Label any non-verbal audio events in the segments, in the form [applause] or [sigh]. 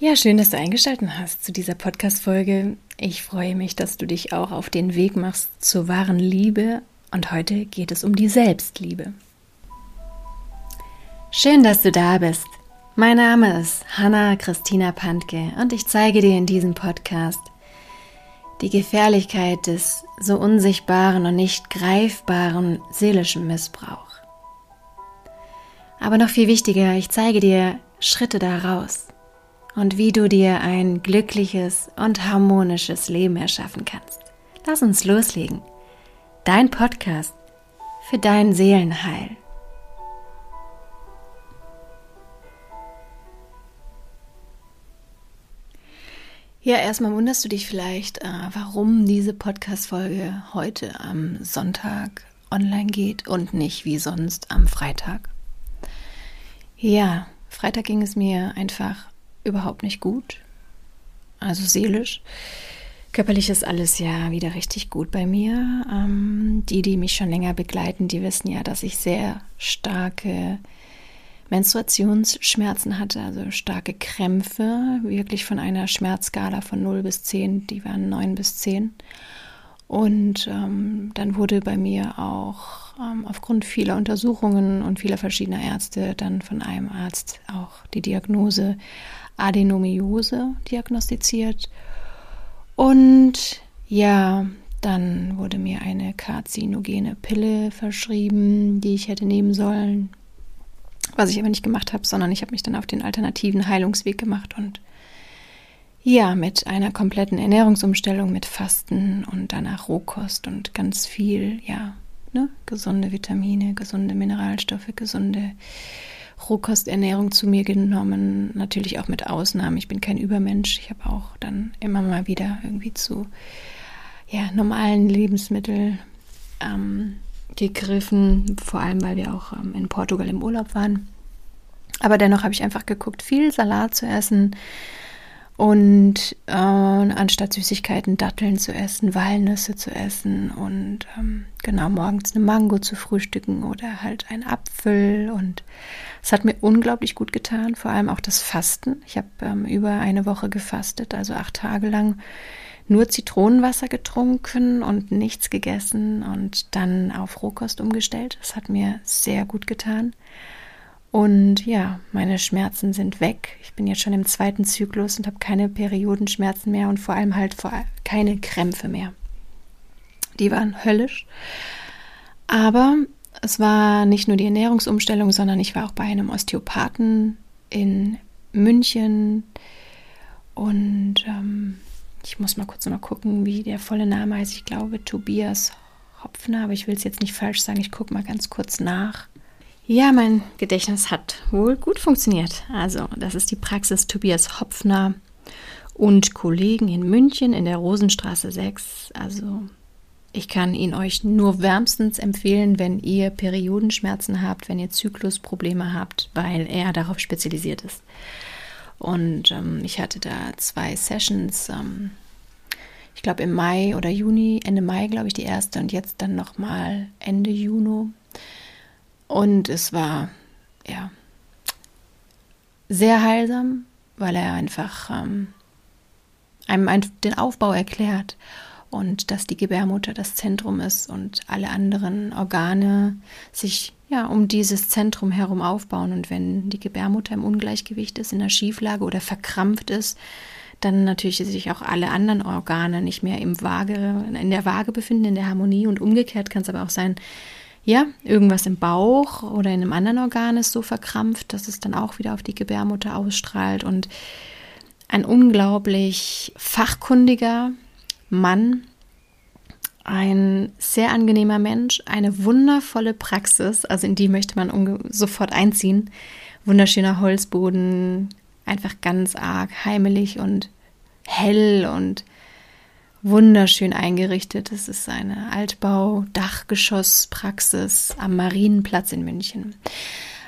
Ja, schön, dass du eingeschaltet hast zu dieser Podcast-Folge. Ich freue mich, dass du dich auch auf den Weg machst zur wahren Liebe. Und heute geht es um die Selbstliebe. Schön, dass du da bist. Mein Name ist Hanna Christina Pantke und ich zeige dir in diesem Podcast die Gefährlichkeit des so unsichtbaren und nicht greifbaren seelischen Missbrauchs. Aber noch viel wichtiger, ich zeige dir Schritte daraus und wie du dir ein glückliches und harmonisches Leben erschaffen kannst. Lass uns loslegen. Dein Podcast für dein Seelenheil. Ja, erstmal wunderst du dich vielleicht, äh, warum diese Podcast-Folge heute am Sonntag online geht und nicht wie sonst am Freitag. Ja, Freitag ging es mir einfach überhaupt nicht gut. Also seelisch. Körperlich ist alles ja wieder richtig gut bei mir. Ähm, die, die mich schon länger begleiten, die wissen ja, dass ich sehr starke Menstruationsschmerzen hatte, also starke Krämpfe, wirklich von einer Schmerzskala von 0 bis 10, die waren 9 bis 10. Und ähm, dann wurde bei mir auch ähm, aufgrund vieler Untersuchungen und vieler verschiedener Ärzte dann von einem Arzt auch die Diagnose Adenomiose diagnostiziert. Und ja, dann wurde mir eine karzinogene Pille verschrieben, die ich hätte nehmen sollen. Was ich aber nicht gemacht habe, sondern ich habe mich dann auf den alternativen Heilungsweg gemacht und ja, mit einer kompletten Ernährungsumstellung, mit Fasten und danach Rohkost und ganz viel, ja, ne, gesunde Vitamine, gesunde Mineralstoffe, gesunde Rohkosternährung zu mir genommen, natürlich auch mit Ausnahmen. Ich bin kein Übermensch. Ich habe auch dann immer mal wieder irgendwie zu ja, normalen Lebensmitteln ähm, gegriffen, vor allem weil wir auch ähm, in Portugal im Urlaub waren. Aber dennoch habe ich einfach geguckt, viel Salat zu essen, und äh, anstatt Süßigkeiten Datteln zu essen, Walnüsse zu essen und ähm, genau morgens eine Mango zu frühstücken oder halt ein Apfel. Und es hat mir unglaublich gut getan, vor allem auch das Fasten. Ich habe ähm, über eine Woche gefastet, also acht Tage lang nur Zitronenwasser getrunken und nichts gegessen und dann auf Rohkost umgestellt. Das hat mir sehr gut getan. Und ja, meine Schmerzen sind weg. Ich bin jetzt schon im zweiten Zyklus und habe keine Periodenschmerzen mehr und vor allem halt keine Krämpfe mehr. Die waren höllisch. Aber es war nicht nur die Ernährungsumstellung, sondern ich war auch bei einem Osteopathen in München. Und ähm, ich muss mal kurz mal gucken, wie der volle Name heißt. Ich glaube Tobias Hopfner, aber ich will es jetzt nicht falsch sagen. Ich gucke mal ganz kurz nach. Ja, mein Gedächtnis hat wohl gut funktioniert. Also, das ist die Praxis Tobias Hopfner und Kollegen in München in der Rosenstraße 6. Also, ich kann ihn euch nur wärmstens empfehlen, wenn ihr Periodenschmerzen habt, wenn ihr Zyklusprobleme habt, weil er darauf spezialisiert ist. Und ähm, ich hatte da zwei Sessions. Ähm, ich glaube im Mai oder Juni, Ende Mai, glaube ich, die erste und jetzt dann nochmal Ende Juni und es war, ja, sehr heilsam, weil er einfach ähm, einem den Aufbau erklärt und dass die Gebärmutter das Zentrum ist und alle anderen Organe sich ja um dieses Zentrum herum aufbauen. Und wenn die Gebärmutter im Ungleichgewicht ist, in der Schieflage oder verkrampft ist, dann natürlich sich auch alle anderen Organe nicht mehr im Waage, in der Waage befinden, in der Harmonie. Und umgekehrt kann es aber auch sein, ja, irgendwas im Bauch oder in einem anderen Organ ist so verkrampft, dass es dann auch wieder auf die Gebärmutter ausstrahlt. Und ein unglaublich fachkundiger Mann, ein sehr angenehmer Mensch, eine wundervolle Praxis, also in die möchte man sofort einziehen. Wunderschöner Holzboden, einfach ganz arg heimelig und hell und wunderschön eingerichtet. Es ist eine Altbau-Dachgeschosspraxis am Marienplatz in München.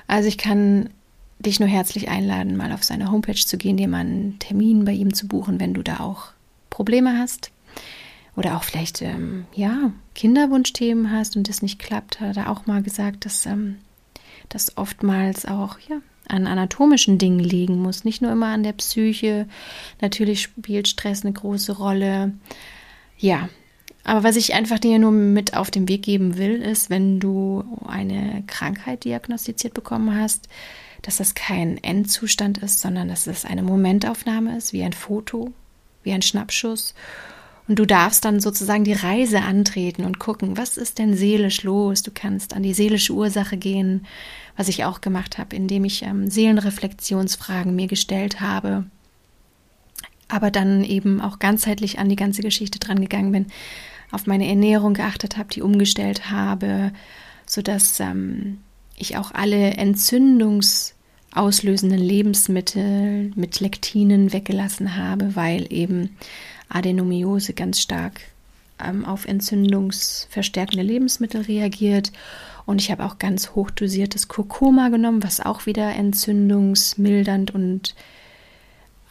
Also ich kann dich nur herzlich einladen, mal auf seine Homepage zu gehen, dir mal einen Termin bei ihm zu buchen, wenn du da auch Probleme hast oder auch vielleicht ähm, ja Kinderwunschthemen hast und das nicht klappt, hat er auch mal gesagt, dass ähm, das oftmals auch ja an anatomischen Dingen liegen muss, nicht nur immer an der Psyche. Natürlich spielt Stress eine große Rolle. Ja, aber was ich einfach dir nur mit auf den Weg geben will, ist, wenn du eine Krankheit diagnostiziert bekommen hast, dass das kein Endzustand ist, sondern dass es eine Momentaufnahme ist, wie ein Foto, wie ein Schnappschuss. Und du darfst dann sozusagen die Reise antreten und gucken, was ist denn seelisch los? Du kannst an die seelische Ursache gehen, was ich auch gemacht habe, indem ich ähm, Seelenreflexionsfragen mir gestellt habe, aber dann eben auch ganzheitlich an die ganze Geschichte dran gegangen bin, auf meine Ernährung geachtet habe, die umgestellt habe, sodass ähm, ich auch alle entzündungsauslösenden Lebensmittel mit Lektinen weggelassen habe, weil eben Adenomiose ganz stark ähm, auf entzündungsverstärkende Lebensmittel reagiert. Und ich habe auch ganz hochdosiertes Kurkuma genommen, was auch wieder entzündungsmildernd und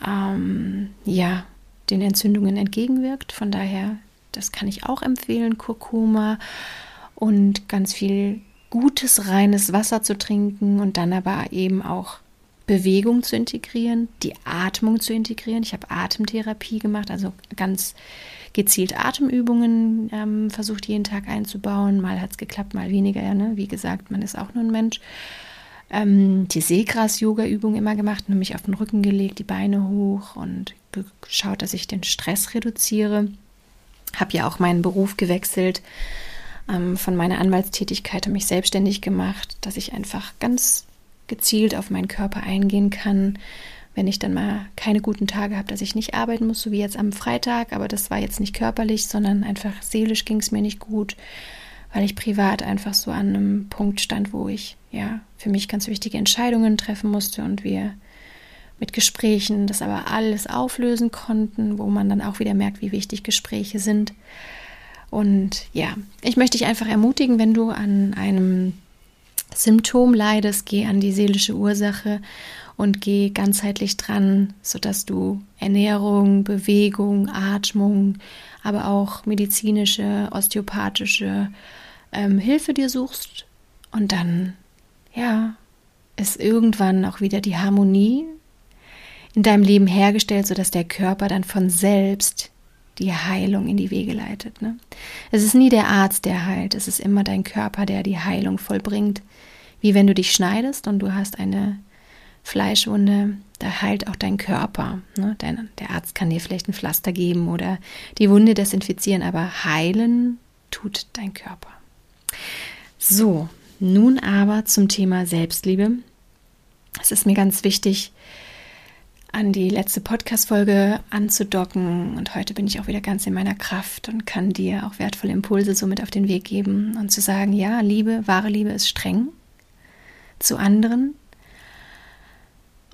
ähm, ja, den Entzündungen entgegenwirkt. Von daher, das kann ich auch empfehlen, Kurkuma und ganz viel gutes, reines Wasser zu trinken und dann aber eben auch Bewegung zu integrieren, die Atmung zu integrieren. Ich habe Atemtherapie gemacht, also ganz gezielt Atemübungen ähm, versucht jeden Tag einzubauen. Mal hat es geklappt, mal weniger. Ja, ne? Wie gesagt, man ist auch nur ein Mensch. Ähm, die Seegras-Yoga-Übung immer gemacht, nämlich auf den Rücken gelegt, die Beine hoch und geschaut, dass ich den Stress reduziere. Habe ja auch meinen Beruf gewechselt ähm, von meiner Anwaltstätigkeit, habe mich selbstständig gemacht, dass ich einfach ganz gezielt auf meinen Körper eingehen kann, wenn ich dann mal keine guten Tage habe, dass ich nicht arbeiten muss, so wie jetzt am Freitag, aber das war jetzt nicht körperlich, sondern einfach seelisch ging es mir nicht gut, weil ich privat einfach so an einem Punkt stand, wo ich ja für mich ganz wichtige Entscheidungen treffen musste und wir mit Gesprächen das aber alles auflösen konnten, wo man dann auch wieder merkt, wie wichtig Gespräche sind. Und ja, ich möchte dich einfach ermutigen, wenn du an einem Symptom leidest, geh an die seelische Ursache und geh ganzheitlich dran, sodass du Ernährung, Bewegung, Atmung, aber auch medizinische, osteopathische ähm, Hilfe dir suchst. Und dann, ja, ist irgendwann auch wieder die Harmonie in deinem Leben hergestellt, sodass der Körper dann von selbst die Heilung in die Wege leitet. Ne? Es ist nie der Arzt, der heilt, es ist immer dein Körper, der die Heilung vollbringt. Wie wenn du dich schneidest und du hast eine Fleischwunde, da heilt auch dein Körper. Ne? Dein, der Arzt kann dir vielleicht ein Pflaster geben oder die Wunde desinfizieren, aber heilen tut dein Körper. So, nun aber zum Thema Selbstliebe. Es ist mir ganz wichtig, an die letzte Podcast-Folge anzudocken. Und heute bin ich auch wieder ganz in meiner Kraft und kann dir auch wertvolle Impulse somit auf den Weg geben und zu sagen, ja, Liebe, wahre Liebe ist streng zu anderen.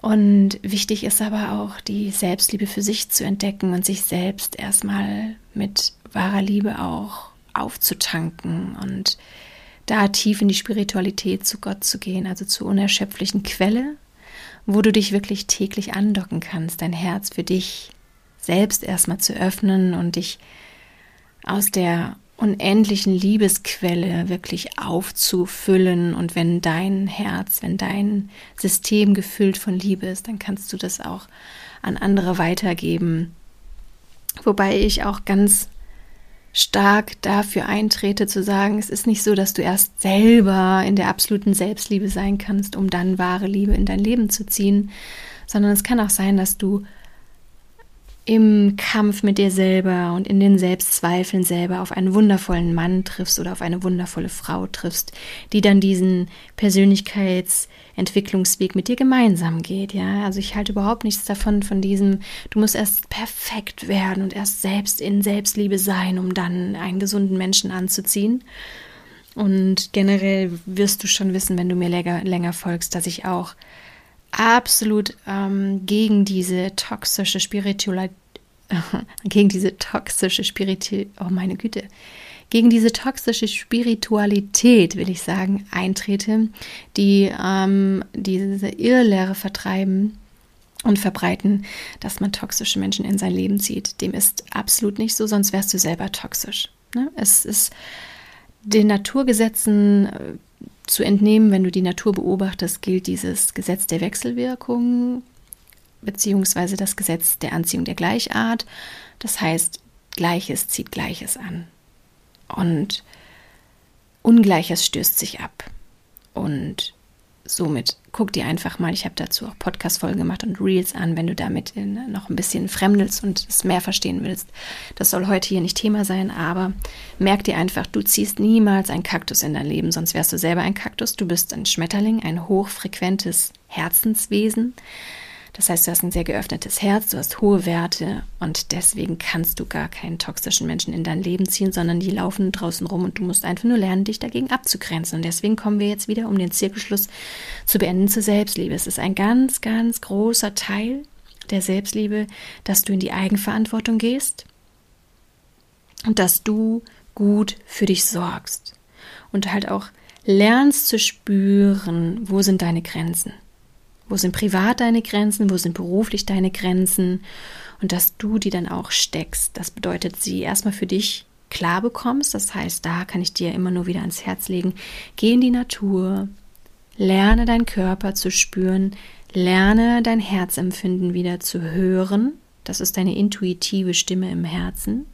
Und wichtig ist aber auch, die Selbstliebe für sich zu entdecken und sich selbst erstmal mit wahrer Liebe auch aufzutanken und da tief in die Spiritualität zu Gott zu gehen, also zur unerschöpflichen Quelle wo du dich wirklich täglich andocken kannst, dein Herz für dich selbst erstmal zu öffnen und dich aus der unendlichen Liebesquelle wirklich aufzufüllen. Und wenn dein Herz, wenn dein System gefüllt von Liebe ist, dann kannst du das auch an andere weitergeben. Wobei ich auch ganz stark dafür eintrete, zu sagen, es ist nicht so, dass du erst selber in der absoluten Selbstliebe sein kannst, um dann wahre Liebe in dein Leben zu ziehen, sondern es kann auch sein, dass du im Kampf mit dir selber und in den Selbstzweifeln selber auf einen wundervollen Mann triffst oder auf eine wundervolle Frau triffst, die dann diesen Persönlichkeitsentwicklungsweg mit dir gemeinsam geht, ja? Also ich halte überhaupt nichts davon von diesem du musst erst perfekt werden und erst selbst in Selbstliebe sein, um dann einen gesunden Menschen anzuziehen. Und generell wirst du schon wissen, wenn du mir länger, länger folgst, dass ich auch absolut ähm, gegen diese toxische Spiritualität, [laughs] gegen diese toxische Spiritualität, oh meine Güte, gegen diese toxische Spiritualität, will ich sagen, eintrete, die ähm, diese Irrlehre vertreiben und verbreiten, dass man toxische Menschen in sein Leben zieht. Dem ist absolut nicht so, sonst wärst du selber toxisch. Ne? Es ist den Naturgesetzen äh, zu entnehmen, wenn du die Natur beobachtest, gilt dieses Gesetz der Wechselwirkung beziehungsweise das Gesetz der Anziehung der Gleichart. Das heißt, Gleiches zieht Gleiches an. Und Ungleiches stößt sich ab. Und somit guck dir einfach mal, ich habe dazu auch Podcast-Folgen gemacht und Reels an, wenn du damit in, noch ein bisschen fremdelst und es mehr verstehen willst. Das soll heute hier nicht Thema sein, aber merk dir einfach, du ziehst niemals einen Kaktus in dein Leben, sonst wärst du selber ein Kaktus. Du bist ein Schmetterling, ein hochfrequentes Herzenswesen. Das heißt, du hast ein sehr geöffnetes Herz, du hast hohe Werte und deswegen kannst du gar keinen toxischen Menschen in dein Leben ziehen, sondern die laufen draußen rum und du musst einfach nur lernen, dich dagegen abzugrenzen. Und deswegen kommen wir jetzt wieder, um den Zirkelschluss zu beenden, zur Selbstliebe. Es ist ein ganz, ganz großer Teil der Selbstliebe, dass du in die Eigenverantwortung gehst und dass du gut für dich sorgst und halt auch lernst zu spüren, wo sind deine Grenzen. Wo sind privat deine Grenzen? Wo sind beruflich deine Grenzen? Und dass du die dann auch steckst. Das bedeutet, sie erstmal für dich klar bekommst. Das heißt, da kann ich dir immer nur wieder ans Herz legen. Geh in die Natur. Lerne deinen Körper zu spüren. Lerne dein Herzempfinden wieder zu hören. Das ist deine intuitive Stimme im Herzen,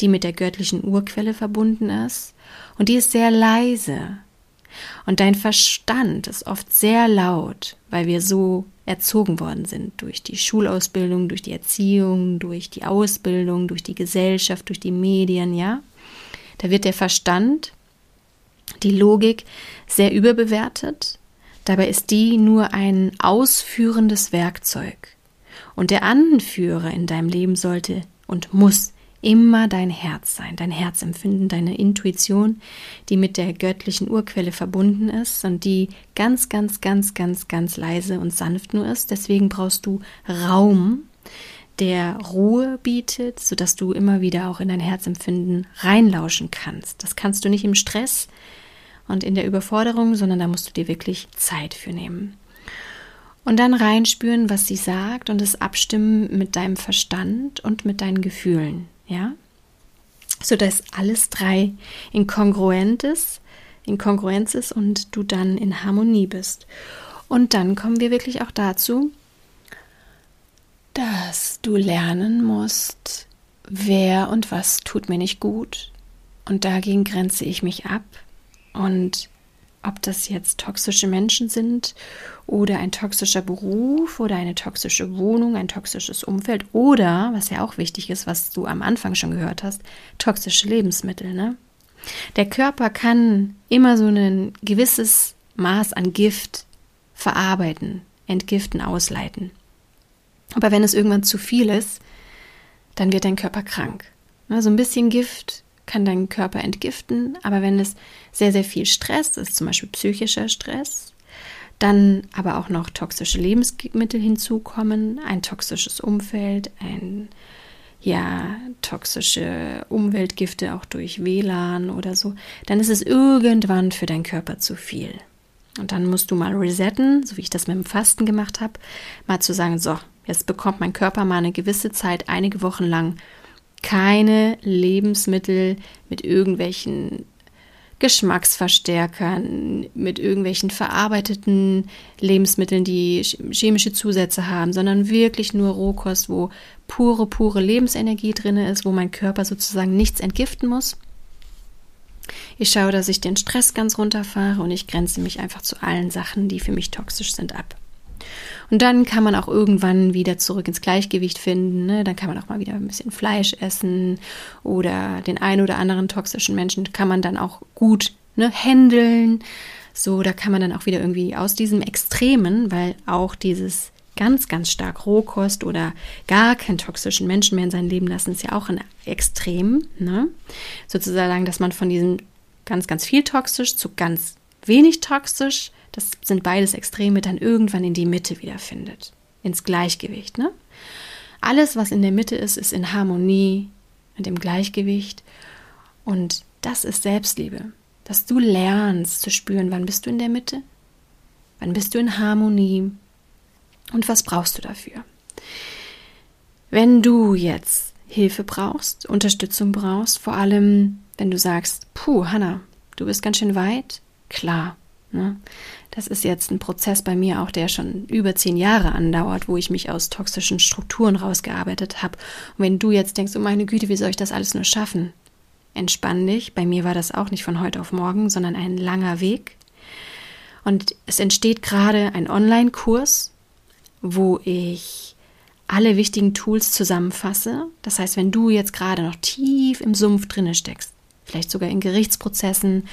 die mit der göttlichen Urquelle verbunden ist. Und die ist sehr leise. Und dein Verstand ist oft sehr laut, weil wir so erzogen worden sind durch die Schulausbildung, durch die Erziehung, durch die Ausbildung, durch die Gesellschaft, durch die Medien, ja. Da wird der Verstand, die Logik sehr überbewertet. Dabei ist die nur ein ausführendes Werkzeug. Und der Anführer in deinem Leben sollte und muss immer dein Herz sein, dein Herzempfinden, deine Intuition, die mit der göttlichen Urquelle verbunden ist und die ganz, ganz, ganz, ganz, ganz leise und sanft nur ist. Deswegen brauchst du Raum, der Ruhe bietet, sodass du immer wieder auch in dein Herzempfinden reinlauschen kannst. Das kannst du nicht im Stress und in der Überforderung, sondern da musst du dir wirklich Zeit für nehmen. Und dann reinspüren, was sie sagt und es abstimmen mit deinem Verstand und mit deinen Gefühlen ja, so dass alles drei inkongruent ist, inkongruenz ist und du dann in Harmonie bist. Und dann kommen wir wirklich auch dazu, dass du lernen musst, wer und was tut mir nicht gut. Und dagegen grenze ich mich ab. Und ob das jetzt toxische Menschen sind oder ein toxischer Beruf oder eine toxische Wohnung, ein toxisches Umfeld oder, was ja auch wichtig ist, was du am Anfang schon gehört hast, toxische Lebensmittel. Ne? Der Körper kann immer so ein gewisses Maß an Gift verarbeiten, entgiften, ausleiten. Aber wenn es irgendwann zu viel ist, dann wird dein Körper krank. Ne, so ein bisschen Gift kann deinen Körper entgiften, aber wenn es sehr, sehr viel Stress ist, zum Beispiel psychischer Stress, dann aber auch noch toxische Lebensmittel hinzukommen, ein toxisches Umfeld, ein ja, toxische Umweltgifte auch durch WLAN oder so, dann ist es irgendwann für deinen Körper zu viel. Und dann musst du mal resetten, so wie ich das mit dem Fasten gemacht habe, mal zu sagen, so, jetzt bekommt mein Körper mal eine gewisse Zeit, einige Wochen lang keine Lebensmittel mit irgendwelchen Geschmacksverstärkern, mit irgendwelchen verarbeiteten Lebensmitteln, die chemische Zusätze haben, sondern wirklich nur Rohkost, wo pure, pure Lebensenergie drin ist, wo mein Körper sozusagen nichts entgiften muss. Ich schaue, dass ich den Stress ganz runterfahre und ich grenze mich einfach zu allen Sachen, die für mich toxisch sind, ab. Und dann kann man auch irgendwann wieder zurück ins Gleichgewicht finden. Ne? Dann kann man auch mal wieder ein bisschen Fleisch essen oder den einen oder anderen toxischen Menschen kann man dann auch gut ne, handeln. So, da kann man dann auch wieder irgendwie aus diesem Extremen, weil auch dieses ganz, ganz stark Rohkost oder gar keinen toxischen Menschen mehr in sein Leben lassen, ist ja auch ein Extrem. Ne? Sozusagen, dass man von diesem ganz, ganz viel toxisch zu ganz wenig toxisch das sind beides Extreme, dann irgendwann in die Mitte wiederfindet. Ins Gleichgewicht. Ne? Alles, was in der Mitte ist, ist in Harmonie und im Gleichgewicht. Und das ist Selbstliebe. Dass du lernst zu spüren, wann bist du in der Mitte, wann bist du in Harmonie und was brauchst du dafür. Wenn du jetzt Hilfe brauchst, Unterstützung brauchst, vor allem wenn du sagst, puh, Hanna, du bist ganz schön weit, klar? Das ist jetzt ein Prozess bei mir auch, der schon über zehn Jahre andauert, wo ich mich aus toxischen Strukturen rausgearbeitet habe. Und wenn du jetzt denkst, oh meine Güte, wie soll ich das alles nur schaffen? Entspann dich. Bei mir war das auch nicht von heute auf morgen, sondern ein langer Weg. Und es entsteht gerade ein Online-Kurs, wo ich alle wichtigen Tools zusammenfasse. Das heißt, wenn du jetzt gerade noch tief im Sumpf drinne steckst, vielleicht sogar in Gerichtsprozessen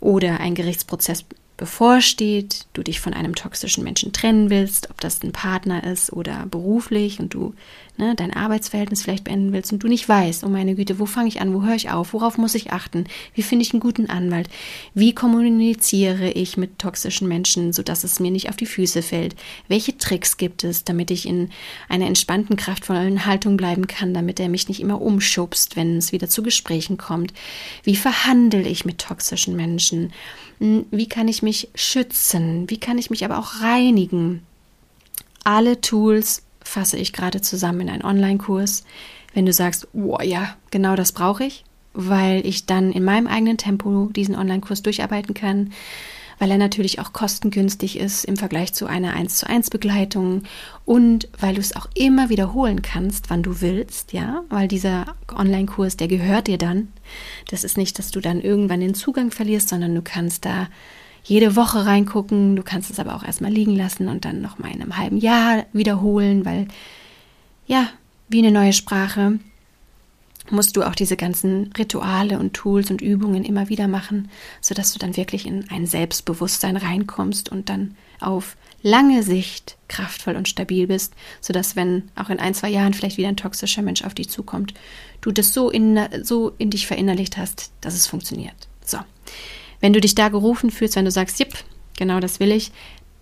oder ein Gerichtsprozess bevorsteht, du dich von einem toxischen Menschen trennen willst, ob das ein Partner ist oder beruflich und du ne, dein Arbeitsverhältnis vielleicht beenden willst und du nicht weißt, oh meine Güte, wo fange ich an, wo höre ich auf, worauf muss ich achten, wie finde ich einen guten Anwalt, wie kommuniziere ich mit toxischen Menschen, sodass es mir nicht auf die Füße fällt, welche Tricks gibt es, damit ich in einer entspannten, kraftvollen Haltung bleiben kann, damit er mich nicht immer umschubst, wenn es wieder zu Gesprächen kommt, wie verhandle ich mit toxischen Menschen, hm, wie kann ich mich schützen, wie kann ich mich aber auch reinigen. Alle Tools fasse ich gerade zusammen in einen Online-Kurs. Wenn du sagst, oh ja, genau das brauche ich, weil ich dann in meinem eigenen Tempo diesen Online-Kurs durcharbeiten kann, weil er natürlich auch kostengünstig ist im Vergleich zu einer 1 zu 1 Begleitung und weil du es auch immer wiederholen kannst, wann du willst, ja, weil dieser Online-Kurs, der gehört dir dann. Das ist nicht, dass du dann irgendwann den Zugang verlierst, sondern du kannst da jede Woche reingucken. Du kannst es aber auch erstmal liegen lassen und dann noch mal in einem halben Jahr wiederholen, weil ja, wie eine neue Sprache musst du auch diese ganzen Rituale und Tools und Übungen immer wieder machen, sodass du dann wirklich in ein Selbstbewusstsein reinkommst und dann auf lange Sicht kraftvoll und stabil bist, sodass wenn auch in ein, zwei Jahren vielleicht wieder ein toxischer Mensch auf dich zukommt, du das so in, so in dich verinnerlicht hast, dass es funktioniert. So. Wenn du dich da gerufen fühlst, wenn du sagst, jipp, genau das will ich,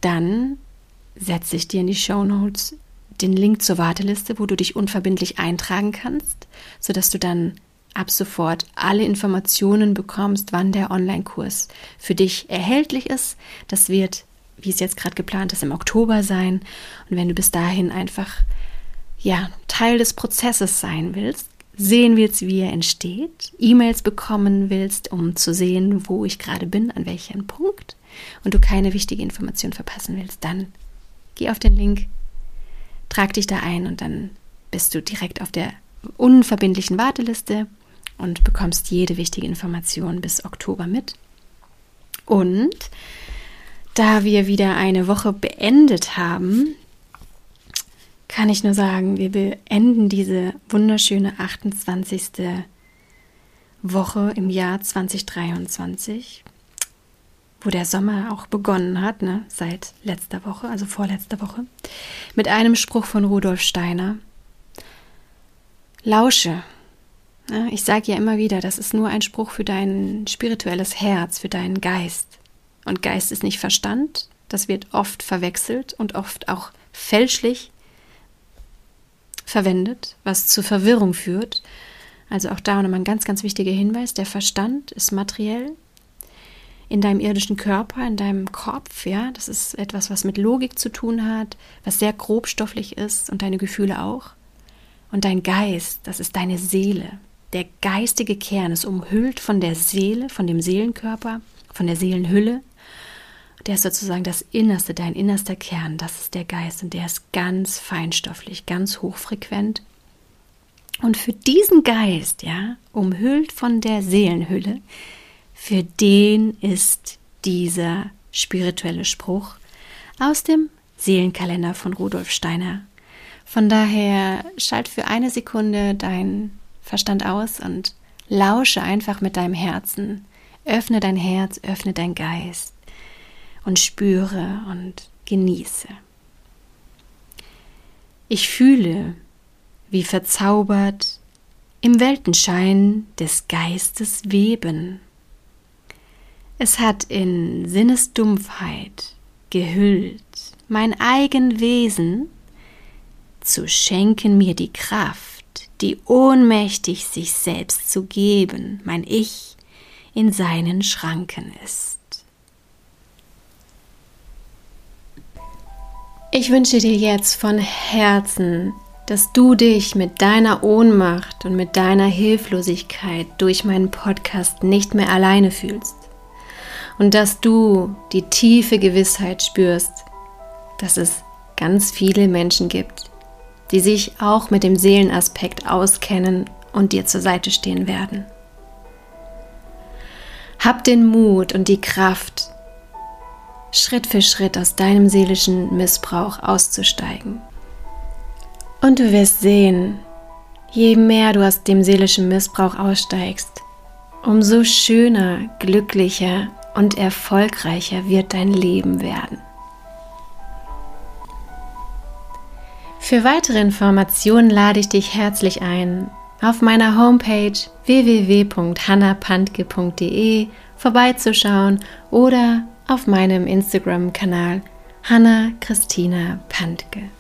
dann setze ich dir in die Show Notes den Link zur Warteliste, wo du dich unverbindlich eintragen kannst, sodass du dann ab sofort alle Informationen bekommst, wann der Online-Kurs für dich erhältlich ist. Das wird, wie es jetzt gerade geplant ist, im Oktober sein. Und wenn du bis dahin einfach ja, Teil des Prozesses sein willst, sehen willst, wie er entsteht, E-Mails bekommen willst, um zu sehen, wo ich gerade bin, an welchem Punkt und du keine wichtige Information verpassen willst, dann geh auf den Link, trag dich da ein und dann bist du direkt auf der unverbindlichen Warteliste und bekommst jede wichtige Information bis Oktober mit. Und da wir wieder eine Woche beendet haben, kann ich nur sagen, wir beenden diese wunderschöne 28. Woche im Jahr 2023, wo der Sommer auch begonnen hat, ne, seit letzter Woche, also vorletzter Woche, mit einem Spruch von Rudolf Steiner. Lausche. Ich sage ja immer wieder, das ist nur ein Spruch für dein spirituelles Herz, für deinen Geist. Und Geist ist nicht Verstand, das wird oft verwechselt und oft auch fälschlich verwendet, was zur Verwirrung führt. Also auch da nochmal ein ganz, ganz wichtiger Hinweis. Der Verstand ist materiell in deinem irdischen Körper, in deinem Kopf, ja. Das ist etwas, was mit Logik zu tun hat, was sehr grobstofflich ist und deine Gefühle auch. Und dein Geist, das ist deine Seele. Der geistige Kern ist umhüllt von der Seele, von dem Seelenkörper, von der Seelenhülle der ist sozusagen das Innerste, dein innerster Kern, das ist der Geist und der ist ganz feinstofflich, ganz hochfrequent. Und für diesen Geist, ja, umhüllt von der Seelenhülle, für den ist dieser spirituelle Spruch aus dem Seelenkalender von Rudolf Steiner. Von daher schalt für eine Sekunde dein Verstand aus und lausche einfach mit deinem Herzen. Öffne dein Herz, öffne dein Geist und spüre und genieße. Ich fühle, wie verzaubert im Weltenschein des Geistes weben. Es hat in Sinnesdumpfheit gehüllt mein eigen Wesen, zu schenken mir die Kraft, die ohnmächtig sich selbst zu geben, mein Ich in seinen Schranken ist. Ich wünsche dir jetzt von Herzen, dass du dich mit deiner Ohnmacht und mit deiner Hilflosigkeit durch meinen Podcast nicht mehr alleine fühlst. und dass du die tiefe Gewissheit spürst, dass es ganz viele Menschen gibt, die sich auch mit dem Seelenaspekt auskennen und dir zur Seite stehen werden. Hab den Mut und die Kraft, Schritt für Schritt aus deinem seelischen Missbrauch auszusteigen. Und du wirst sehen, je mehr du aus dem seelischen Missbrauch aussteigst, umso schöner, glücklicher und erfolgreicher wird dein Leben werden. Für weitere Informationen lade ich dich herzlich ein, auf meiner Homepage www.hannapantke.de vorbeizuschauen oder auf meinem Instagram-Kanal Hanna Christina Pantke.